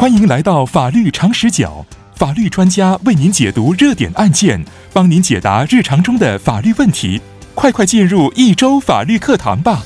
欢迎来到法律常识角，法律专家为您解读热点案件，帮您解答日常中的法律问题。快快进入一周法律课堂吧！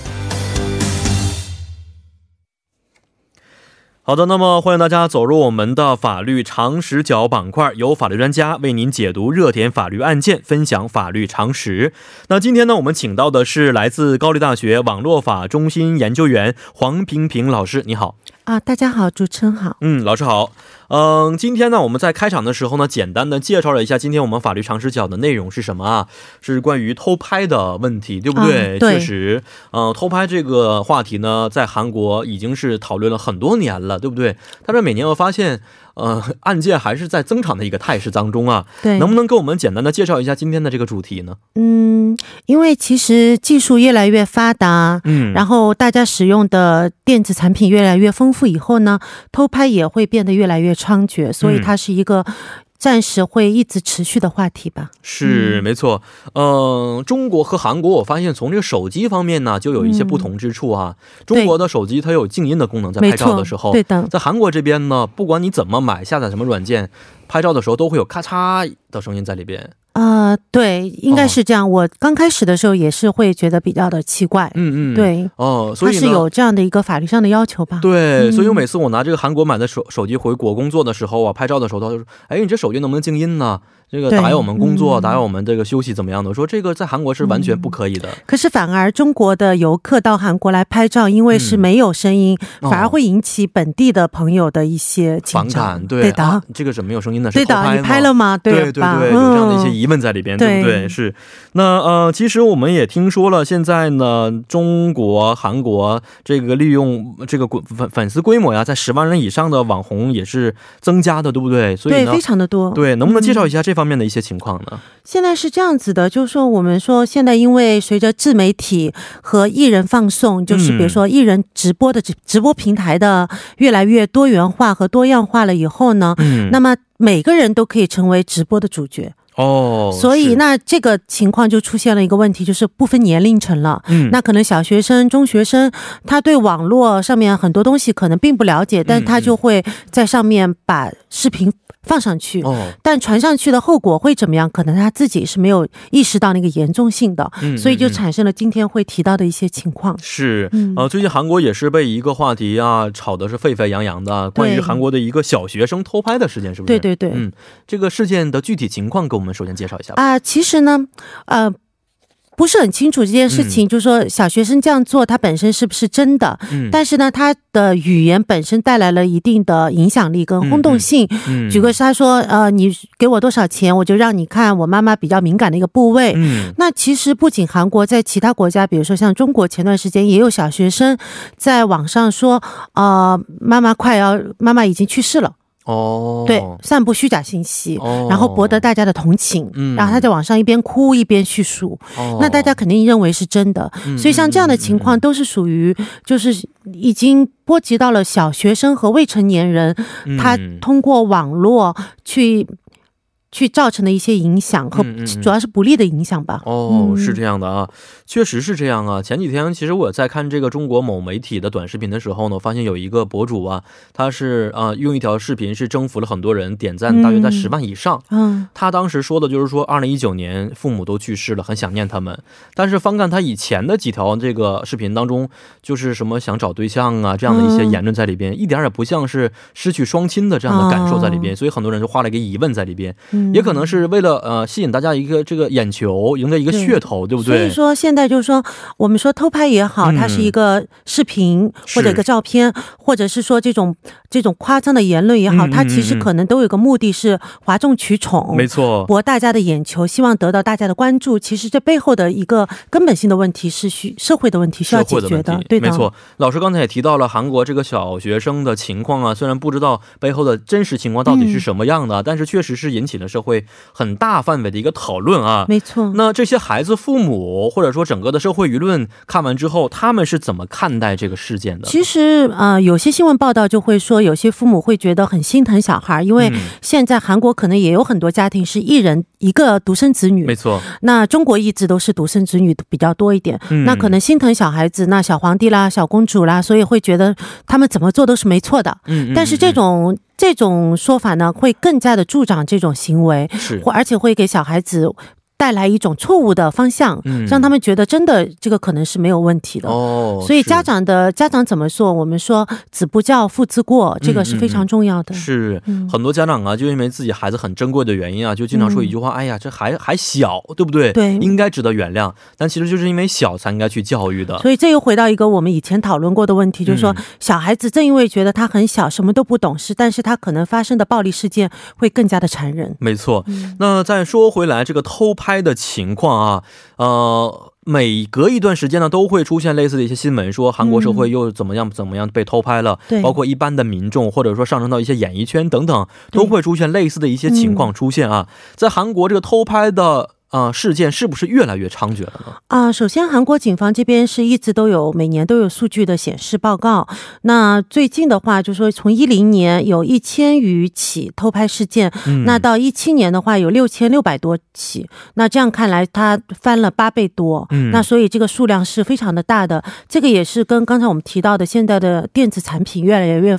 好的，那么欢迎大家走入我们的法律常识角板块，由法律专家为您解读热点法律案件，分享法律常识。那今天呢，我们请到的是来自高丽大学网络法中心研究员黄平平老师，你好。啊，大家好，主持人好。嗯，老师好。嗯，今天呢，我们在开场的时候呢，简单的介绍了一下今天我们法律常识角的内容是什么啊？是关于偷拍的问题，对不对？嗯对确实，呃，偷拍这个话题呢，在韩国已经是讨论了很多年了，对不对？但是每年我发现，呃，案件还是在增长的一个态势当中啊。对，能不能给我们简单的介绍一下今天的这个主题呢？嗯，因为其实技术越来越发达，嗯然后大家使用的电子产品越来越丰富以后呢，偷拍也会变得越来越猖獗，所以它是一个暂时会一直持续的话题吧。是没错，嗯、中国和韩国，我发现从这个手机方面呢，就有一些不同之处啊。中国的手机它有静音的功能，在拍照的时候，，对的，在韩国这边呢，不管你怎么买、下载什么软件，拍照的时候都会有咔嚓的声音在里边。呃，对，应该是这样。我刚开始的时候也是会觉得比较的奇怪，嗯嗯，，对，哦，所以是有这样的一个法律上的要求吧？对，嗯所以我每次我拿这个韩国买的手手机回国工作的时候啊，拍照的时候，他就说：“哎，你这手机能不能静音呢？这个打扰我们工作，嗯打扰我们这个休息怎么样的？”我说这个在韩国是完全不可以的。可是反而中国的游客到韩国来拍照，因为是没有声音，哦反而会引起本地的朋友的一些紧反。感，对对的，啊，这个是没有声音的，是对的，你拍了吗？吗？对对吧？对，有这样的一些嗯疑问在里边，对不对？是。那呃，其实我们也听说了，现在呢，中国、韩国这个利用这个粉粉丝规模呀，在十万人以上的网红也是增加的，对不对？所以非，常的多。对，能不能介绍一下？这方面的一些情况呢？现在是这样子的，就是说，我们说现在因为随着自媒体和艺人放送，就是嗯比如说艺人直播的直直播平台的越来越多元化和多样化了以后呢，嗯那么每个人都可以成为直播的主角。哦，所以那这个情况就出现了一个问题，就是不分年龄层了。嗯那可能小学生、中学生，他对网络上面很多东西可能并不了解，但嗯他就会在上面把视频放上去。哦，但传上去的后果会怎么样？可能他自己是没有意识到那个严重性的，嗯所以就产生了今天会提到的一些情况。是，嗯呃，最近韩国也是被一个话题啊吵的是沸沸扬扬的，关于韩国的一个小学生偷拍的事件，是不是？对对对，嗯，这个事件的具体情况给我们首先介绍一下吧。啊，其实呢，呃。不是很清楚这件事情，就是说小学生这样做，他本身是不是真的？嗯，但是呢，他的语言本身带来了一定的影响力跟轰动性。嗯举个他说，呃，你给我多少钱，我就让你看我妈妈比较敏感的一个部位。嗯那其实不仅韩国，在其他国家，比如说像中国，前段时间也有小学生在网上说，呃，妈妈快要，妈妈已经去世了，哦，对，散布虚假信息。哦，然后博得大家的同情，嗯。然后他在网上一边哭一边叙述，哦，那大家肯定认为是真的，嗯所以像这样的情况都是属于就是已经波及到了小学生和未成年人，嗯。他通过网络去去造成的一些影响和主要是不利的影响吧。哦，嗯。是这样的啊，确实是这样啊。前几天其实我在看这个中国某媒体的短视频的时候呢，我发现有一个博主啊，他是啊、用一条视频是征服了很多人点赞，大约在嗯。十万以上。嗯。他当时说的就是说，二零一九年父母都去世了，很想念他们。但是翻看他以前的几条这个视频当中，就是什么想找对象啊这样的一些嗯。言论在里边，一点也不像是失去双亲的这样的感受在里边，所以很多人就画了一个疑问在里边，哦嗯也可能是为了呃吸引大家一个这个眼球，赢得一个噱头，对不对所以？说现在就是说，我们说偷拍也好，嗯它是一个视频或者一个照片，或者是说这种这种夸张的言论也好，它其实可能都有个目的是哗众取宠，没错，博大家的眼球，希望得到大家的关注。其实这背后的一个根本性的问题是需社会的问题需要解决的对的，没错。老师刚才也提到了韩国这个小学生的情况啊，虽然不知道背后的真实情况到底是什么样的，但是确实是引起了社会很大范围的一个讨论啊。没错。那这些孩子父母或者说整个的社会舆论看完之后，他们是怎么看待这个事件的？其实呃，有些新闻报道就会说，有些父母会觉得很心疼小孩，因为现在韩国可能也有很多家庭是一人一个独生子女。没错。那中国一直都是独生子女比较多一点，那可能心疼小孩子，那小皇帝啦、小公主啦，所以会觉得他们怎么做都是没错的。嗯。但是这种这种说法呢，会更加的助长这种行为，是，而且会给小孩子。带来一种错误的方向，让他们觉得真的这个可能是没有问题的。哦，所以家长的家长怎么做？我们说子不教父之过，这个是非常重要的。是很多家长啊，就因为自己孩子很珍贵的原因啊，就经常说一句话：“哎呀，这还还小，对不对？对，应该值得原谅。”但其实就是因为小才应该去教育的。所以这又回到一个我们以前讨论过的问题，就是说小孩子正因为觉得他很小，什么都不懂事，但是他可能发生的暴力事件会更加的残忍。没错。那再说回来，这个偷拍的情况。况啊，呃，每隔一段时间呢，都会出现类似的一些新闻，说韩国社会又怎么样怎么样被偷拍了，包括一般的民众，或者说上升到一些演艺圈等等，都会出现类似的一些情况出现啊，在韩国这个偷拍的。啊，事件是不是越来越猖獗了呢？啊，首先，韩国警方这边是一直都有每年都有数据的显示报告。那最近的话，就说从一零年有一千余起偷拍事件，那到一七年的话有六千六百多起。那这样看来，它翻了八倍多。嗯，那所以这个数量是非常的大的。这个也是跟刚才我们提到的现在的电子产品越来越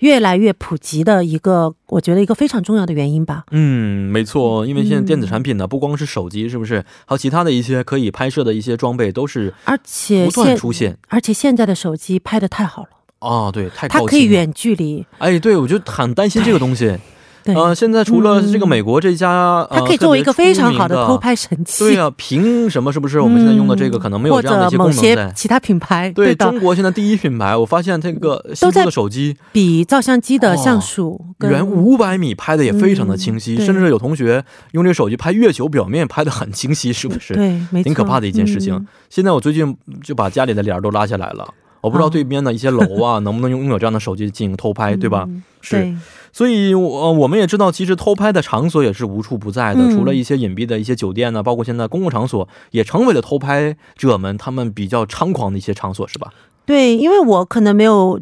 越来越普及的一个，我觉得一个非常重要的原因吧。嗯，没错，因为现在电子产品呢，不光是手。手机是不是？还有其他的一些可以拍摄的一些装备都是，而且不断出现，而且现在的手机拍的太好了。哦，对，太它可以远距离，哎，对我就很担心这个东西。呃，现在除了这个美国这家，它可以作为一个非常好的偷拍神器。对啊，凭什么？是不是我们现在用的这个可能没有这样的一些功能在？其他品牌对中国现在第一品牌，我发现这个新出的手机比照相机的像素远五百米，拍的也非常的清晰。甚至有同学用这个手机拍月球表面，拍的很清晰，是不是？对，没错，挺可怕的一件事情。现在我最近就把家里的帘都拉下来了，我不知道对面的一些楼啊，能不能拥有这样的手机进行偷拍，对吧？是。所以，我我们也知道，其实偷拍的场所也是无处不在的。除了一些隐蔽的一些酒店呢，包括现在公共场所，也成为了偷拍者们他们比较猖狂的一些场所，是吧？对，因为我可能没有。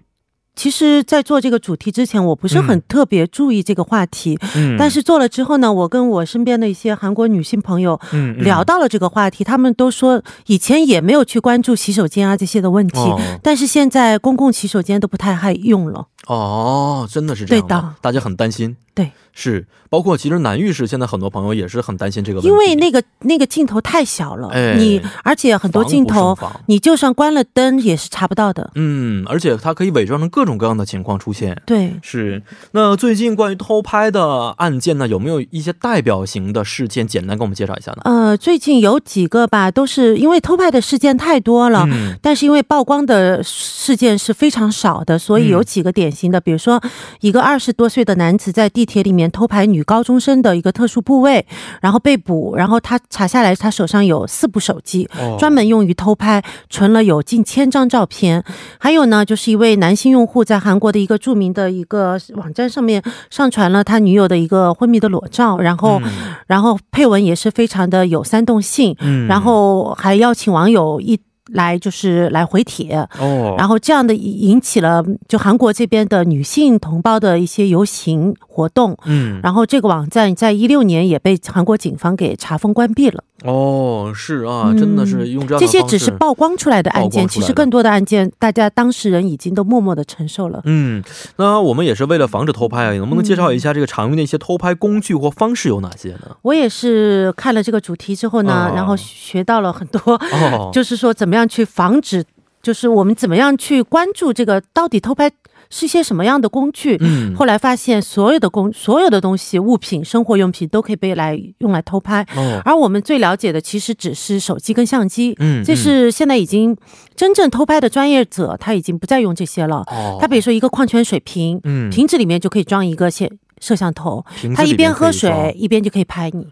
其实，在做这个主题之前，我不是很特别注意这个话题。嗯，但是做了之后呢，我跟我身边的一些韩国女性朋友聊到了这个话题，他们都说以前也没有去关注洗手间啊这些的问题，但是现在公共洗手间都不太爱用了。哦，真的是这样的，大家很担心。对。是，包括其实男浴室，现在很多朋友也是很担心这个问题，因为那个那个镜头太小了，你而且很多镜头，你就算关了灯也是查不到的。嗯，而且它可以伪装成各种各样的情况出现。对，是。那最近关于偷拍的案件呢，有没有一些代表型的事件？简单给我们介绍一下呢？呃，最近有几个吧，都是因为偷拍的事件太多了，但是因为曝光的事件是非常少的，所以有几个典型的，比如说一个二十多岁的男子在地铁里面。偷拍女高中生的一个特殊部位，然后被捕，然后他查下来，他手上有四部手机，专门用于偷拍，存了有近千张照片。还有呢，就是一位男性用户在韩国的一个著名的一个网站上面上传了他女友的一个昏迷的裸照，然后，然后配文也是非常的有煽动性，然后还邀请网友一。来就是来回帖，哦，然后这样的引起了就韩国这边的女性同胞的一些游行活动，嗯，然后这个网站在一六年也被韩国警方给查封关闭了。哦，是啊，真的是用这样这些只是曝光出来的案件，其实更多的案件，大家当事人已经都默默的承受了。嗯，那我们也是为了防止偷拍啊，能不能介绍一下这个常用的一些偷拍工具或方式有哪些呢？我也是看了这个主题之后呢，然后学到了很多，就是说怎么样去防止，就是我们怎么样去关注这个到底偷拍。是些什么样的工具？嗯，后来发现所有的工、所有的东西、物品、生活用品都可以被来用来偷拍。哦，而我们最了解的其实只是手机跟相机。嗯，这是现在已经真正偷拍的专业者，他已经不再用这些了。哦，他比如说一个矿泉水瓶，嗯，瓶子里面就可以装一个摄摄像头，他一边喝水一边就可以拍你。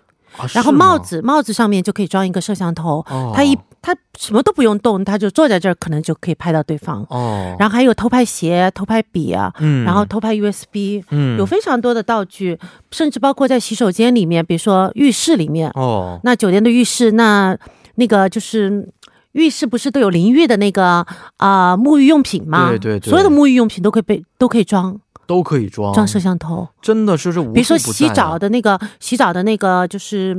然后帽子，帽子上面就可以装一个摄像头，他一。他什么都不用动，他就坐在这儿，可能就可以拍到对方。哦，然后还有偷拍鞋、偷拍笔啊，嗯，然后偷拍 USB，嗯有非常多的道具，甚至包括在洗手间里面，比如说浴室里面，哦，那酒店的浴室，那那个就是。浴室不是都有淋浴的那个啊、沐浴用品吗？对对对所有的沐浴用品都可以被都可以装都可以装。装摄像头。真的是是无比如说洗澡的那个洗澡的那个就是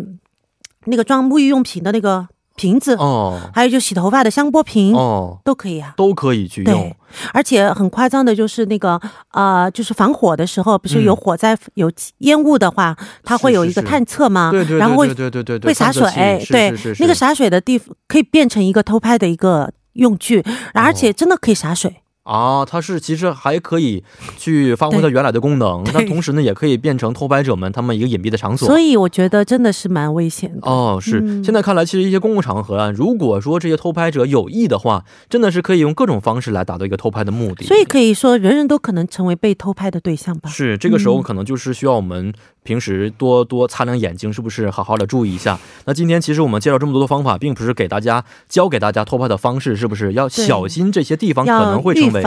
那个装沐浴用品的那个瓶子，哦。还有就洗头发的香波瓶、哦。都可以啊。都可以去用。对，而且很夸张的就是那个呃，就是防火的时候，不是有火灾、有烟雾的话，它会有一个嗯是是。探测吗？对对对然后会对对对对对会洒水，对。那个洒水的地方可以变成一个偷拍的一个用具，而且真的可以洒水。啊，它是其实还可以去发挥它原来的功能，对但同时呢，也可以变成偷拍者们他们一个隐蔽的场所。所以我觉得真的是蛮危险的。哦，是、嗯现在看来，其实一些公共场合啊，如果说这些偷拍者有意的话，真的是可以用各种方式来达到一个偷拍的目的。所以可以说，人人都可能成为被偷拍的对象吧。是这个时候嗯可能就是需要我们平时多多擦亮眼睛，是不是好好的注意一下？那今天其实我们介绍这么多的方法，并不是给大家教给大家偷拍的方式，是不是要小心这些地方可能会成为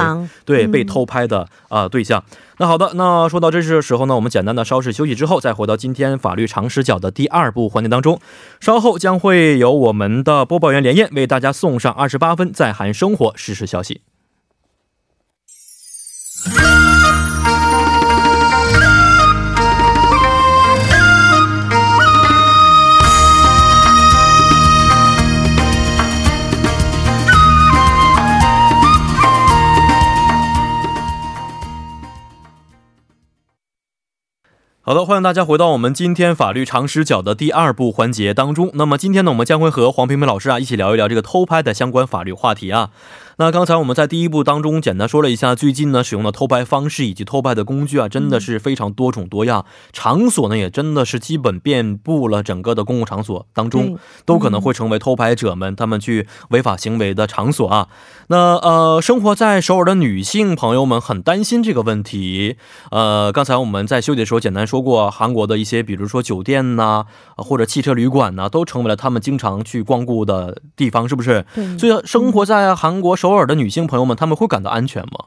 对嗯被偷拍的啊、呃对象。那好的，那说到这时候呢，我们简单的稍事休息之后，再回到今天法律常识角的第二部环节当中。稍后将会由我们的播报员连燕为大家送上二十八分在韩生活实时消息。好的，欢迎大家回到我们今天法律常识角的第二部环节当中。那么今天呢，我们将会和黄平平老师啊一起聊一聊这个偷拍的相关法律话题啊。那刚才我们在第一部当中简单说了一下，最近呢使用的偷拍方式以及偷拍的工具啊，真的是非常多种多样，场所呢也真的是基本遍布了整个的公共场所当中，都可能会成为偷拍者们他们去违法行为的场所啊。那呃，生活在首尔的女性朋友们很担心这个问题。呃，刚才我们在休息的时候简单说过，韩国的一些，比如说酒店呐、呃或者汽车旅馆呐、都成为了他们经常去光顾的地方，是不是？对，所以生活在韩国首尔的女性朋友们，她们会感到安全吗？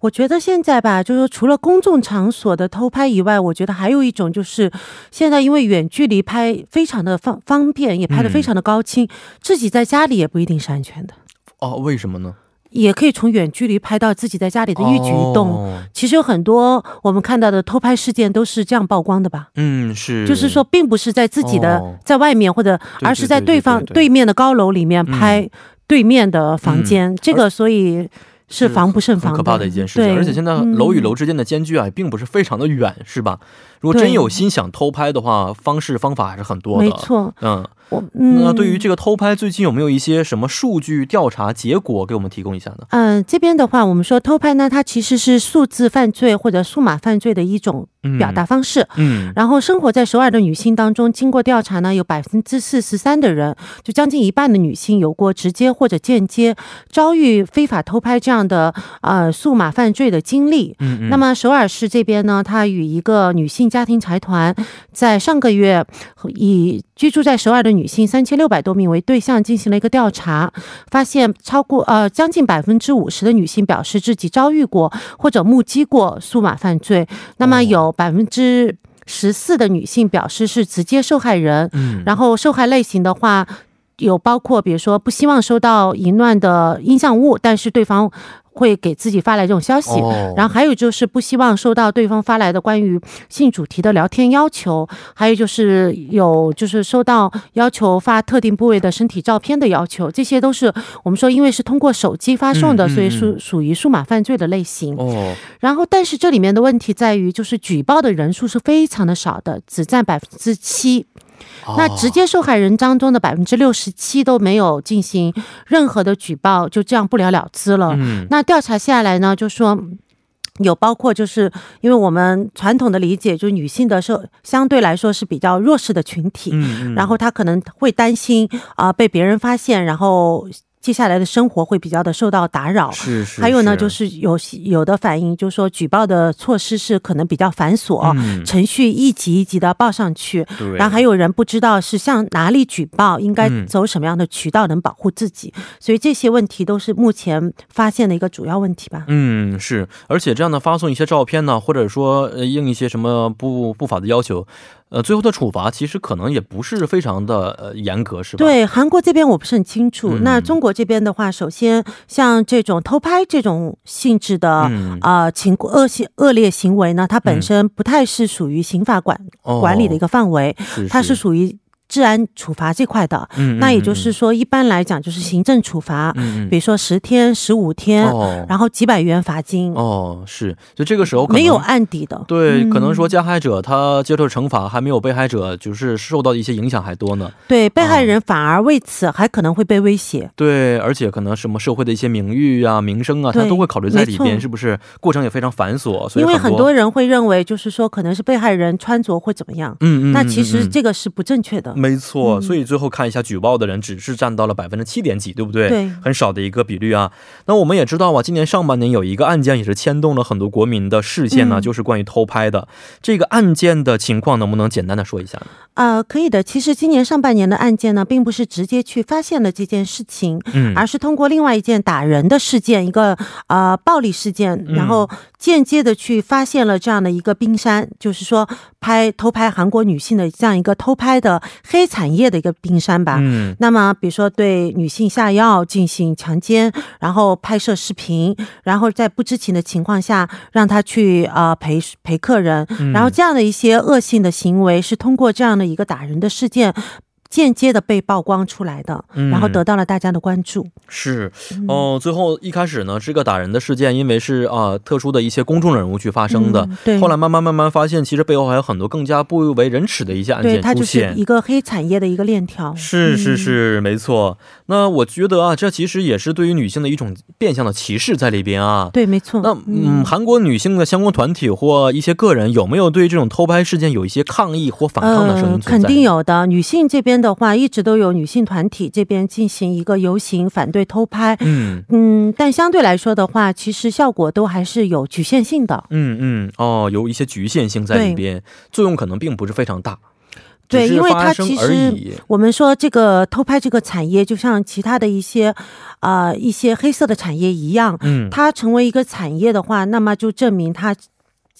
我觉得现在吧，就是说除了公众场所的偷拍以外，我觉得还有一种就是，现在因为远距离拍非常的方方便，也拍的非常的高清，自己在家里也不一定是安全的，哦，为什么呢？也可以从远距离拍到自己在家里的一举一动。哦其实有很多我们看到的偷拍事件都是这样曝光的吧？嗯，是，就是说，并不是在自己的、哦在外面，或者而是在对方对面的高楼里面拍对面的房间，这个所以是防不胜防，很可怕的一件事情。对而且现在嗯楼与楼之间的间距啊，并不是非常的远，是吧？如果真有心想偷拍的话，方式方法还是很多的。没，错。嗯，我嗯，那对于这个偷拍，最近有没有一些什么数据调查结果给我们提供一下呢？嗯、这边的话，我们说偷拍呢，它其实是数字犯罪或者数码犯罪的一种嗯表达方式。嗯，然后生活在首尔的女性当中，经过调查呢，有百分之四十三的人，就将近一半的女性有过直接或者间接遭遇非法偷拍这样的呃数码犯罪的经历。嗯嗯，那么首尔市这边呢，它与一个女性家庭财团在上个月以居住在首尔的女性三千六百多名为对象进行了一个调查，发现超过呃将近百分之五十的女性表示自己遭遇过或者目击过数码犯罪，那么有百分之十四的女性表示是直接受害人，嗯，然后受害类型的话，有包括比如说不希望收到淫乱的音像物，但是对方会给自己发来这种消息。哦，然后还有就是不希望收到对方发来的关于性主题的聊天要求，还有就是有就是收到要求发特定部位的身体照片的要求，这些都是我们说因为是通过手机发送的，嗯嗯所以属属于数码犯罪的类型。哦，然后，但是这里面的问题在于，就是举报的人数是非常的少的，只占百分之七。那哦直接受害人当中的百分之六十七都没有进行任何的举报，就这样不了了之了。嗯那调查下来呢，就说。有包括就是因为我们传统的理解，就是女性的社相对来说是比较弱势的群体，然后她可能会担心啊、被别人发现，然后接下来的生活会比较的受到打扰。是是。还有呢，就是有有的反映，就是说举报的措施是可能比较繁琐，程序一级一级的报上去，然后还有人不知道是向哪里举报，应该走什么样的渠道能保护自己，所以这些问题都是目前发现的一个主要问题吧。嗯，是，而且这样的发送一些照片呢，或者说应一些什么不不法的要求。呃，最后的处罚其实可能也不是非常的呃严格，是吧？对，韩国这边我不是很清楚。那中国这边的话，首先像这种偷拍这种性质的啊情恶性恶劣行为呢，它本身不太是属于刑法管管理的一个范围，它是属于。治安处罚这块的，那也就是说，一般来讲就是行政处罚，比如说十天、十五天，然后几百元罚金。哦，是，就这个时候没有案底的。对，可能说加害者他接受惩罚还没有被害者就是受到一些影响还多呢。对，被害人反而为此还可能会被威胁。对，而且可能什么社会的一些名誉啊、名声啊，他都会考虑在里边，是不是？过程也非常繁琐，所以因为很多人会认为，就是说可能是被害人穿着会怎么样。嗯嗯。那其实这个是不正确的。没错，所以最后看一下举报的人只是占到了百分之七点几，对不对？对，很少的一个比率啊。那我们也知道啊，今年上半年有一个案件也是牵动了很多国民的视线呢，就是关于偷拍的这个案件的情况，能不能简单的说一下呢？啊，可以的。其实今年上半年的案件呢，并不是直接去发现了这件事情，嗯，而是通过另外一件打人的事件，一个呃暴力事件，然后间接的去发现了这样的一个冰山，就是说拍偷拍韩国女性的这样一个偷拍的黑产业的一个冰山吧。嗯，那么比如说对女性下药进行强奸，然后拍摄视频，然后在不知情的情况下让他去啊陪陪客人，然后这样的一些恶性的行为是通过这样的。一个打人的事件。间接的被曝光出来的，然后得到了大家的关注。是，哦，最后一开始呢，这个打人的事件，因为是啊特殊的一些公众人物去发生的，对。后来慢慢慢慢发现，其实背后还有很多更加不为人耻的一些案件出现。对，它就是一个黑产业的一个链条。是是是，没错。那我觉得啊，这其实也是对于女性的一种变相的歧视在里边啊。对，没错。那嗯，韩国女性的相关团体或一些个人有没有对这种偷拍事件有一些抗议或反抗的声音？肯定有的。女性这边。的话，一直都有女性团体这边进行一个游行，反对偷拍。嗯嗯，但相对来说的话，其实效果都还是有局限性的。嗯嗯，哦，有一些局限性在里边，作用可能并不是非常大。对，因为它其实我们说这个偷拍这个产业，就像其他的一些啊一些黑色的产业一样。嗯，它成为一个产业的话，那么就证明它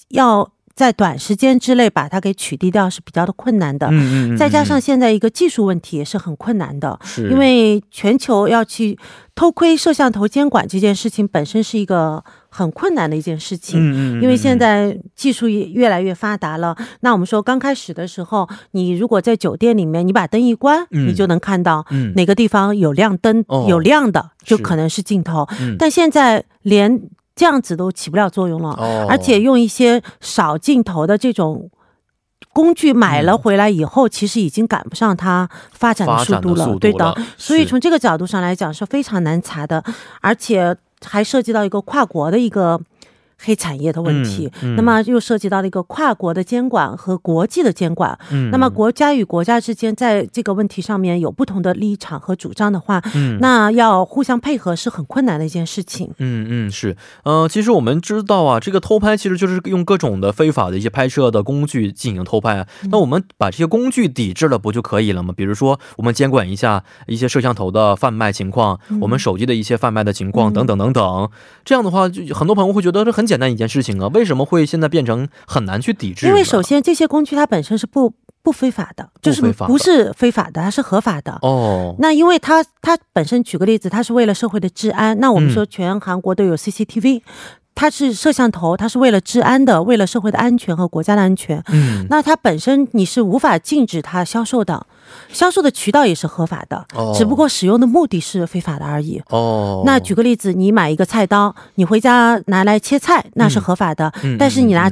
要。在短时间之内把它给取缔掉是比较的困难的，嗯嗯，再加上现在一个技术问题也是很困难的，是，因为全球要去偷窥摄像头监管这件事情本身是一个很困难的一件事情，嗯嗯，因为现在技术也越来越发达了。那我们说刚开始的时候，你如果在酒店里面，你把灯一关，你就能看到哪个地方有亮灯，有亮的就可能是镜头，但现在连。这样子都起不了作用了，而且用一些少镜头的这种工具买了回来以后，其实已经赶不上它发展的速度了，对的。所以从这个角度上来讲是非常难查的，而且还涉及到一个跨国的一个。黑产业的问题，那么又涉及到了一个跨国的监管和国际的监管。那么国家与国家之间在这个问题上面有不同的立场和主张的话，那要互相配合是很困难的一件事情。嗯嗯，是，呃，其实我们知道啊，这个偷拍其实就是用各种的非法的一些拍摄的工具进行偷拍啊。那我们把这些工具抵制了不就可以了吗？比如说我们监管一下一些摄像头的贩卖情况，我们手机的一些贩卖的情况等等等等。这样的话，就很多朋友会觉得这很。简单一件事情啊，为什么会现在变成很难去抵制？因为首先这些工具它本身是不不非法的，就是不是非法的，它是合法的。哦，那因为它它本身举个例子，它是为了社会的治安。那我们说全韩国都有 CCTV。它是摄像头，它是为了治安的，为了社会的安全和国家的安全。嗯，那它本身你是无法禁止它销售的，销售的渠道也是合法的，只不过使用的目的是非法的而已。哦，那举个例子，你买一个菜刀，你回家拿来切菜，那是合法的。但是你拿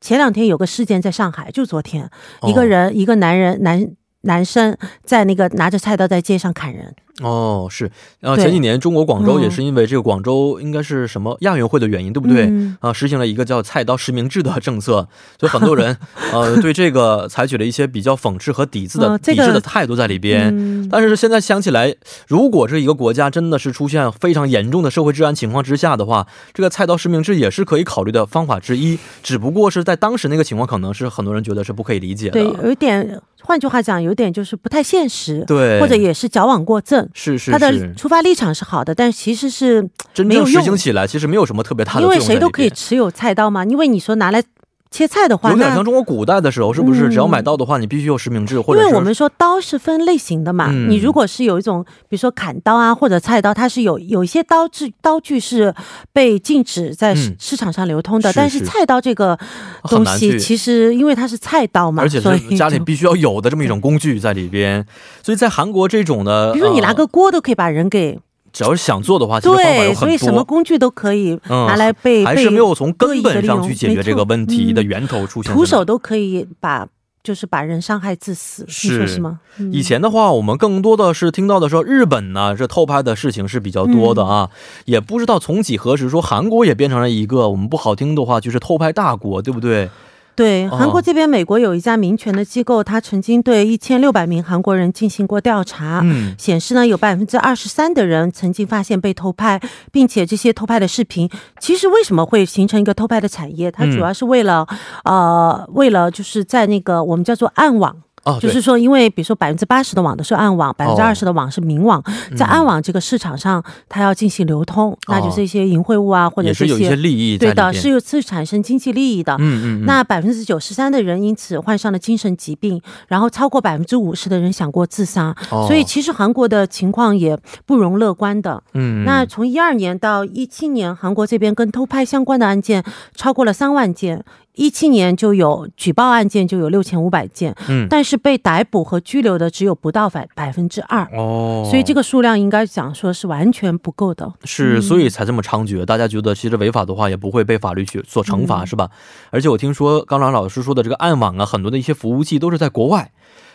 前两天有个事件在上海，就昨天，一个人一个男人男男生在那个拿着菜刀在街上砍人。哦，是，呃，前几年中国广州也是因为这个广州应该是什么亚运会的原因，对不对？啊，实行了一个叫菜刀实名制的政策，所以很多人 呃对这个采取了一些比较讽刺和抵制的抵制的态度在里边。但是现在想起来，如果这一个国家真的是出现非常严重的社会治安情况之下的话，这个菜刀实名制也是可以考虑的方法之一。只不过是在当时那个情况，可能是很多人觉得是不可以理解的。对，有一点。换句话讲，有点就是不太现实，对，或者也是矫枉过正。是是，他的出发立场是好的，但其实是真正实行起来，其实没有什么特别大的因为谁都可以持有菜刀嘛，因为你说拿来。切菜的话，有点像中国古代的时候，是不是？只要买刀的话，你必须有实名制，或者因为我们说刀是分类型的嘛。你如果是有一种，比如说砍刀啊，或者菜刀，它是有有一些刀具刀具是被禁止在市场上流通的。但是菜刀这个东西，其实因为它是菜刀嘛，而且是家里必须要有的这么一种工具在里边。所以在韩国这种的，比如说你拿个锅都可以把人给。只要是想做的话，其实方法有很多。所以什么工具都可以拿来被还是没有从根本上去解决这个问题的源头出现。徒手都可以把，就是把人伤害致死，是是吗？以前的话，我们更多的是听到的说日本呢，这偷拍的事情是比较多的啊。也不知道从几何时，说韩国也变成了一个我们不好听的话，就是偷拍大国，对不对？对韩国这边，美国有一家民权的机构，他曾经对一千六百名韩国人进行过调查，显示呢，有百分之二十三的人曾经发现被偷拍，并且这些偷拍的视频，其实为什么会形成一个偷拍的产业？它主要是为了，呃，为了就是在那个我们叫做暗网。就是说，因为比如说百分之八十的网都是暗网，百分之二十的网是明网，在暗网这个市场上，它要进行流通，那就是一些淫秽物啊，或者是有一些利益，对的，是有是产生经济利益的。嗯嗯。那百分之九十三的人因此患上了精神疾病，然后超过百分之五十的人想过自杀。所以其实韩国的情况也不容乐观的。嗯。那从一二年到一七年，韩国这边跟偷拍相关的案件超过了三万件。一七年就有举报案件就有六千五百件，嗯，但是被逮捕和拘留的只有不到百百分之二哦，所以这个数量应该讲说是完全不够的，是，所以才这么猖獗。大家觉得其实违法的话也不会被法律去所惩罚，是吧？而且我听说刚刚老师说的这个暗网啊，很多的一些服务器都是在国外。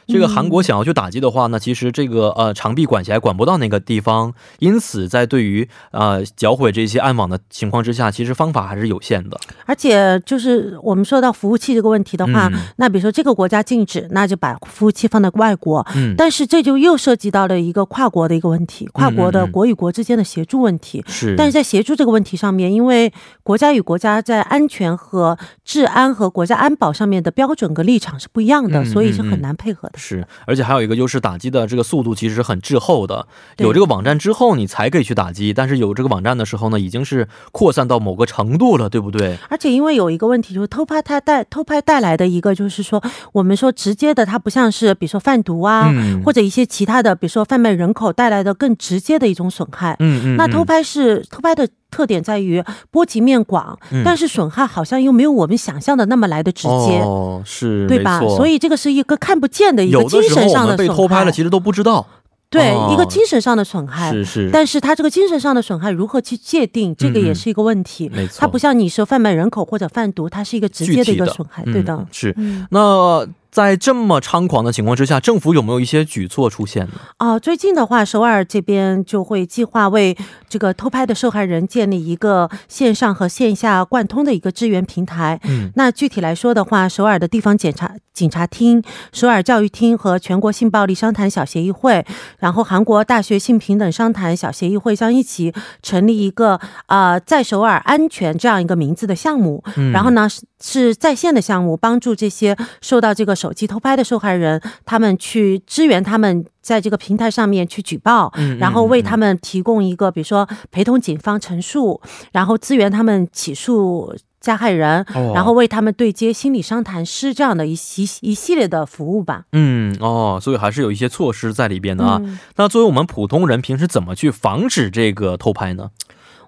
这个韩国想要去打击的话，呢其实这个呃长臂管辖管不到那个地方，因此在对于呃缴毁这些暗网的情况之下，其实方法还是有限的。而且就是我们说到服务器这个问题的话，那比如说这个国家禁止，那就把服务器放在外国，嗯，但是这就又涉及到了一个跨国的一个问题，跨国的国与国之间的协助问题。是，但是在协助这个问题上面，因为国家与国家在安全和治安和国家安保上面的标准和立场是不一样的，所以是很难配合的。是，而且还有一个优势，打击的这个速度其实是很滞后的。有这个网站之后，你才可以去打击；但是有这个网站的时候呢，已经是扩散到某个程度了，对不对？而且因为有一个问题，就是偷拍它带偷拍带来的一个，就是说我们说直接的，它不像是比如说贩毒啊，或者一些其他的，比如说贩卖人口带来的更直接的一种损害。嗯嗯。那偷拍是偷拍的。特点在于波及面广，但是损害好像又没有我们想象的那么来的直接，哦，是，对吧？所以这个是一个看不见的一个精神上的被偷拍了，其实都不知道。对，一个精神上的损害是是，但是他这个精神上的损害如何去界定，这个也是一个问题。没错，它不像你说贩卖人口或者贩毒，它是一个直接的一个损害，对的。是，那。在这么猖狂的情况之下，政府有没有一些举措出现呢？啊，最近的话，首尔这边就会计划为这个偷拍的受害人建立一个线上和线下贯通的一个支援平台。嗯，那具体来说的话，首尔的地方检察警察厅、首尔教育厅和全国性暴力商谈小协议会，然后韩国大学性平等商谈小协议会将一起成立一个啊，在首尔安全这样一个名字的项目。嗯，然后呢是是在线的项目，帮助这些受到这个。手机偷拍的受害人，他们去支援他们在这个平台上面去举报，然后为他们提供一个，比如说陪同警方陈述，然后支援他们起诉加害人，然后为他们对接心理商谈师这样的一一一系列的服务吧。嗯，哦，所以还是有一些措施在里边的啊。那作为我们普通人，平时怎么去防止这个偷拍呢？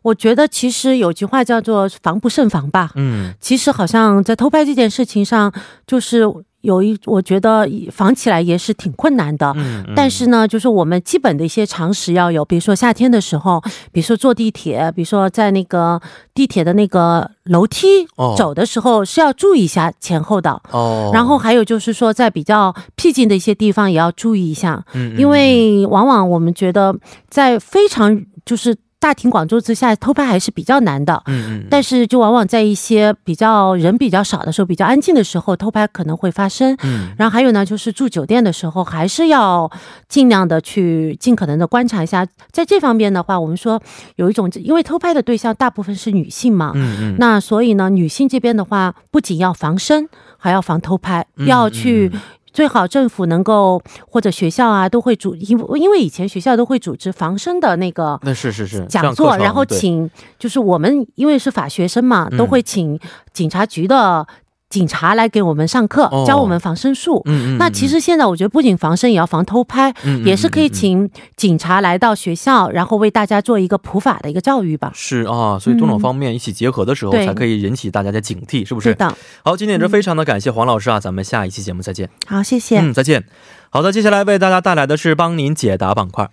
我觉得其实有句话叫做“防不胜防”吧。嗯，其实好像在偷拍这件事情上，就是。有一，我觉得防起来也是挺困难的。嗯，但是呢，就是我们基本的一些常识要有，比如说夏天的时候，比如说坐地铁，比如说在那个地铁的那个楼梯走的时候是要注意一下前后的。哦，然后还有就是说在比较僻静的一些地方也要注意一下。嗯，因为往往我们觉得在非常就是。大庭广众之下偷拍还是比较难的，嗯嗯，但是就往往在一些比较人比较少的时候、比较安静的时候，偷拍可能会发生。嗯，然后还有呢，就是住酒店的时候，还是要尽量的去尽可能的观察一下。在这方面的话，我们说有一种，因为偷拍的对象大部分是女性嘛，嗯嗯，那所以呢，女性这边的话，不仅要防身，还要防偷拍，要去。最好政府能够或者学校啊都会组，因因为以前学校都会组织防身的那个，那是是是讲座，然后请就是我们因为是法学生嘛，都会请警察局的。警察来给我们上课，教我们防身术。嗯嗯。那其实现在我觉得，不仅防身，也要防偷拍，也是可以请警察来到学校，然后为大家做一个普法的一个教育吧。是啊，所以多种方面一起结合的时候，才可以引起大家的警惕，是不是？是的。好，今天也是非常的感谢黄老师啊，咱们下一期节目再见。好，谢谢。嗯，再见。好的，接下来为大家带来的是帮您解答板块。